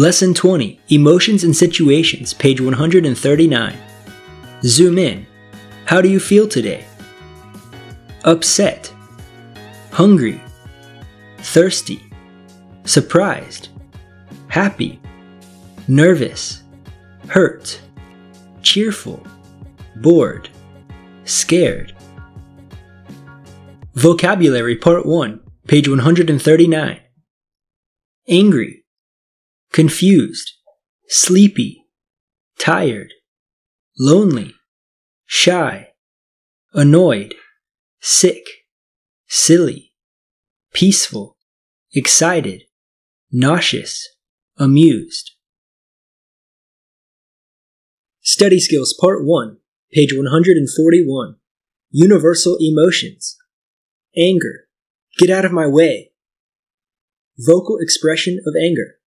Lesson 20 Emotions and Situations, page 139. Zoom in. How do you feel today? Upset, hungry, thirsty, surprised, happy, nervous, hurt, cheerful, bored, scared. Vocabulary Part 1, page 139. Angry, confused, sleepy, tired, lonely, shy, annoyed, sick, silly, peaceful, excited, nauseous, amused. Study Skills Part 1, page 141. Universal Emotions. Anger. Get out of my way. Vocal expression of anger.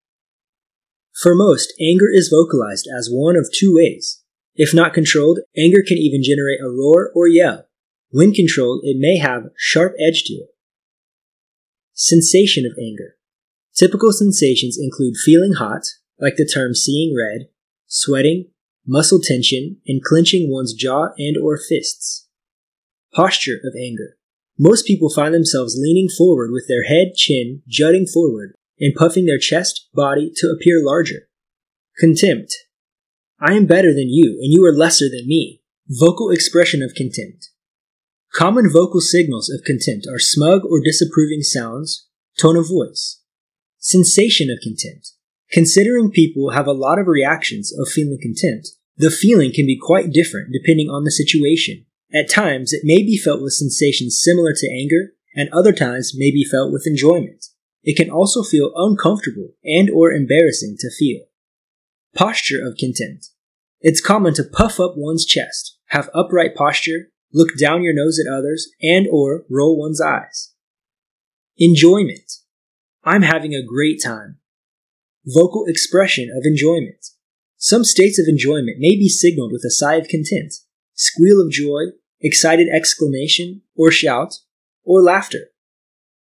For most, anger is vocalized as one of two ways. If not controlled, anger can even generate a roar or yell. When controlled, it may have sharp edge to it. Sensation of anger. Typical sensations include feeling hot, like the term seeing red, sweating, muscle tension, and clenching one's jaw and or fists. Posture of anger. Most people find themselves leaning forward with their head, chin jutting forward, and puffing their chest, body to appear larger. Contempt. I am better than you, and you are lesser than me. Vocal expression of contempt. Common vocal signals of contempt are smug or disapproving sounds, tone of voice. Sensation of contempt. Considering people have a lot of reactions of feeling contempt, the feeling can be quite different depending on the situation. At times, it may be felt with sensations similar to anger, and other times may be felt with enjoyment. It can also feel uncomfortable and or embarrassing to feel. Posture of contempt. It's common to puff up one's chest, have upright posture, look down your nose at others, and or roll one's eyes. Enjoyment. I'm having a great time. Vocal expression of enjoyment. Some states of enjoyment may be signaled with a sigh of content, squeal of joy, excited exclamation or shout, or laughter.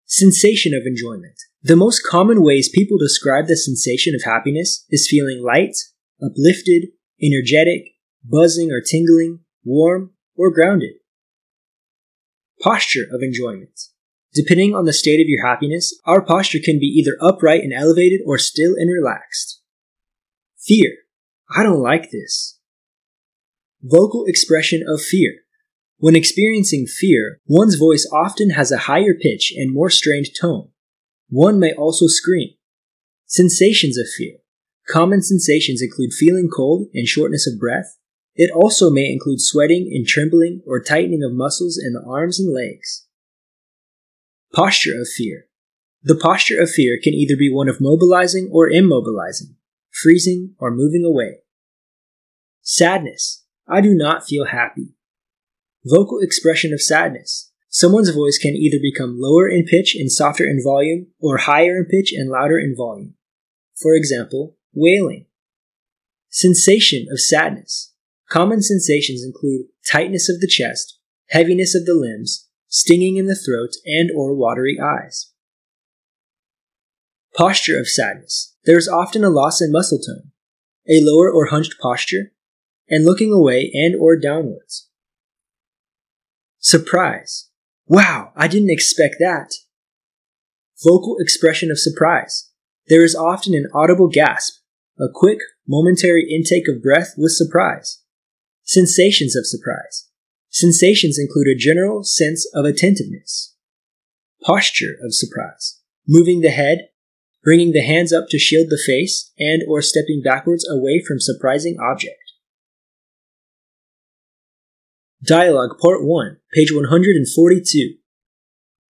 Sensation of enjoyment. The most common ways people describe the sensation of happiness is feeling light, uplifted, energetic, buzzing or tingling, warm, or grounded. Posture of enjoyment. Depending on the state of your happiness, our posture can be either upright and elevated or still and relaxed. Fear. I don't like this. Vocal expression of fear. When experiencing fear, one's voice often has a higher pitch and more strained tone. One may also scream. Sensations of fear. Common sensations include feeling cold and shortness of breath. It also may include sweating and trembling or tightening of muscles in the arms and legs. Posture of fear. The posture of fear can either be one of mobilizing or immobilizing, freezing or moving away. Sadness. I do not feel happy. Vocal expression of sadness. Someone's voice can either become lower in pitch and softer in volume, or higher in pitch and louder in volume. For example, wailing. Sensation of sadness. Common sensations include tightness of the chest, heaviness of the limbs, stinging in the throat, and or watery eyes. Posture of sadness. There is often a loss in muscle tone, a lower or hunched posture, and looking away and or downwards. Surprise. Wow, I didn't expect that. Vocal expression of surprise. There is often an audible gasp, a quick, momentary intake of breath with surprise. Sensations of surprise. Sensations include a general sense of attentiveness. Posture of surprise. Moving the head, bringing the hands up to shield the face, and or stepping backwards away from surprising object. Dialogue Part 1, page 142.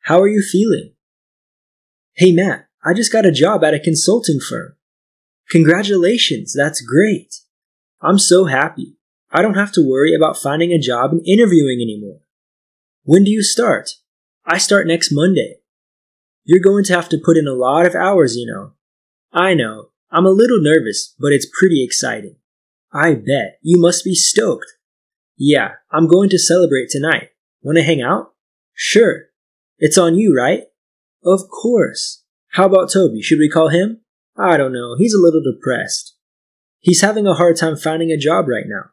How are you feeling? Hey Matt, I just got a job at a consulting firm. Congratulations, that's great. I'm so happy. I don't have to worry about finding a job and interviewing anymore. When do you start? I start next Monday. You're going to have to put in a lot of hours, you know. I know. I'm a little nervous, but it's pretty exciting. I bet. You must be stoked. Yeah, I'm going to celebrate tonight. Want to hang out? Sure. It's on you, right? Of course. How about Toby? Should we call him? I don't know, he's a little depressed. He's having a hard time finding a job right now.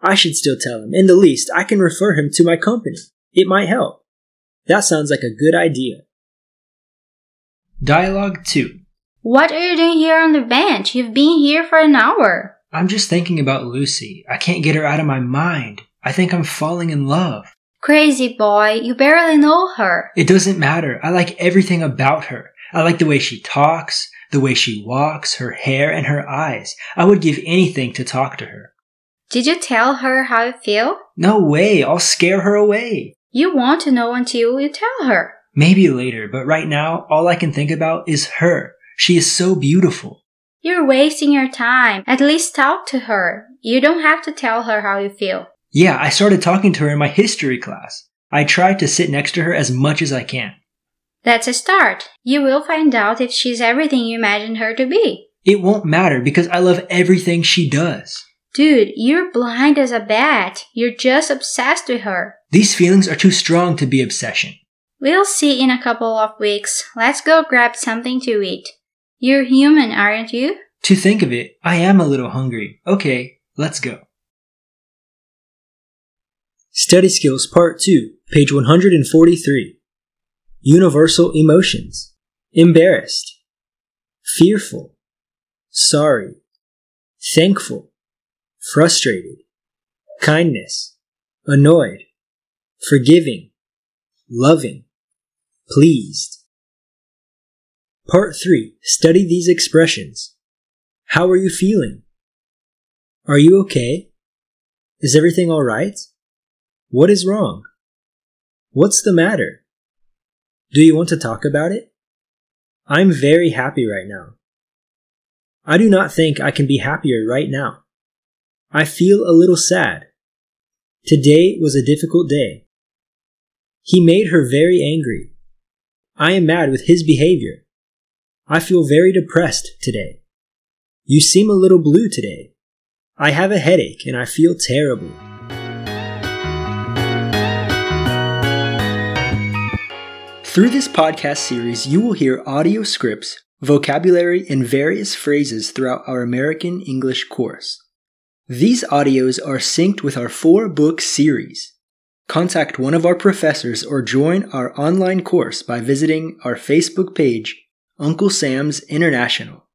I should still tell him. In the least, I can refer him to my company. It might help. That sounds like a good idea. Dialogue 2 What are you doing here on the bench? You've been here for an hour. I'm just thinking about Lucy. I can't get her out of my mind. I think I'm falling in love. Crazy boy, you barely know her. It doesn't matter. I like everything about her. I like the way she talks, the way she walks, her hair, and her eyes. I would give anything to talk to her. Did you tell her how you feel? No way. I'll scare her away. You want to know until you tell her. Maybe later, but right now, all I can think about is her. She is so beautiful. You're wasting your time. At least talk to her. You don't have to tell her how you feel. Yeah, I started talking to her in my history class. I try to sit next to her as much as I can. That's a start. You will find out if she's everything you imagined her to be. It won't matter because I love everything she does. Dude, you're blind as a bat. You're just obsessed with her. These feelings are too strong to be obsession. We'll see in a couple of weeks. Let's go grab something to eat. You're human, aren't you? To think of it, I am a little hungry. Okay, let's go. Study Skills Part 2, page 143. Universal Emotions. Embarrassed. Fearful. Sorry. Thankful. Frustrated. Kindness. Annoyed. Forgiving. Loving. Pleased. Part 3. Study these expressions. How are you feeling? Are you okay? Is everything alright? What is wrong? What's the matter? Do you want to talk about it? I'm very happy right now. I do not think I can be happier right now. I feel a little sad. Today was a difficult day. He made her very angry. I am mad with his behavior. I feel very depressed today. You seem a little blue today. I have a headache and I feel terrible. Through this podcast series, you will hear audio scripts, vocabulary, and various phrases throughout our American English course. These audios are synced with our four book series. Contact one of our professors or join our online course by visiting our Facebook page, Uncle Sam's International.